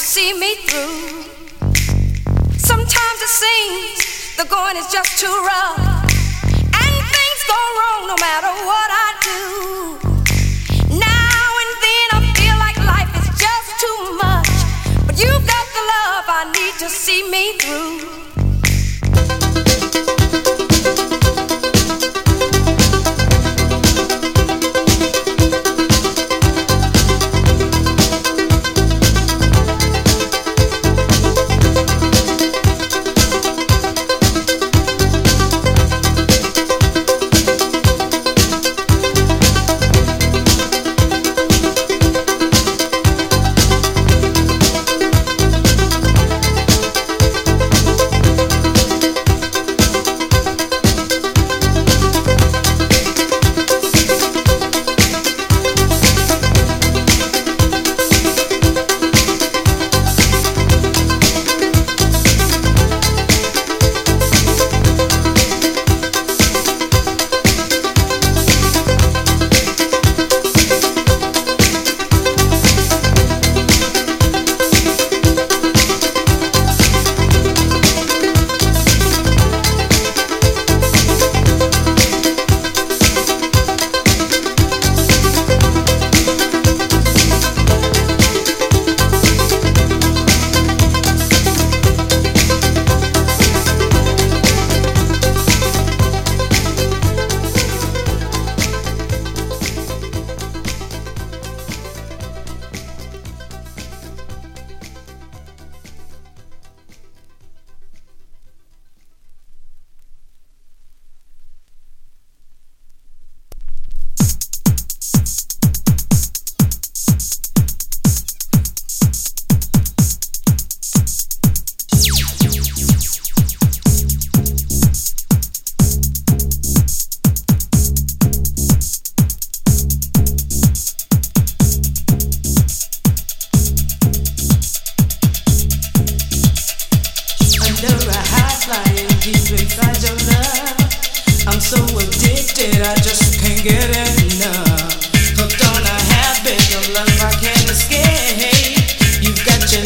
see me through. Sometimes it seems the going is just too rough. And things go wrong no matter what I do. Now and then I feel like life is just too much. But you've got the love I need to see me through. I just can't get enough Hooked on a habit of love I can escape. You've got your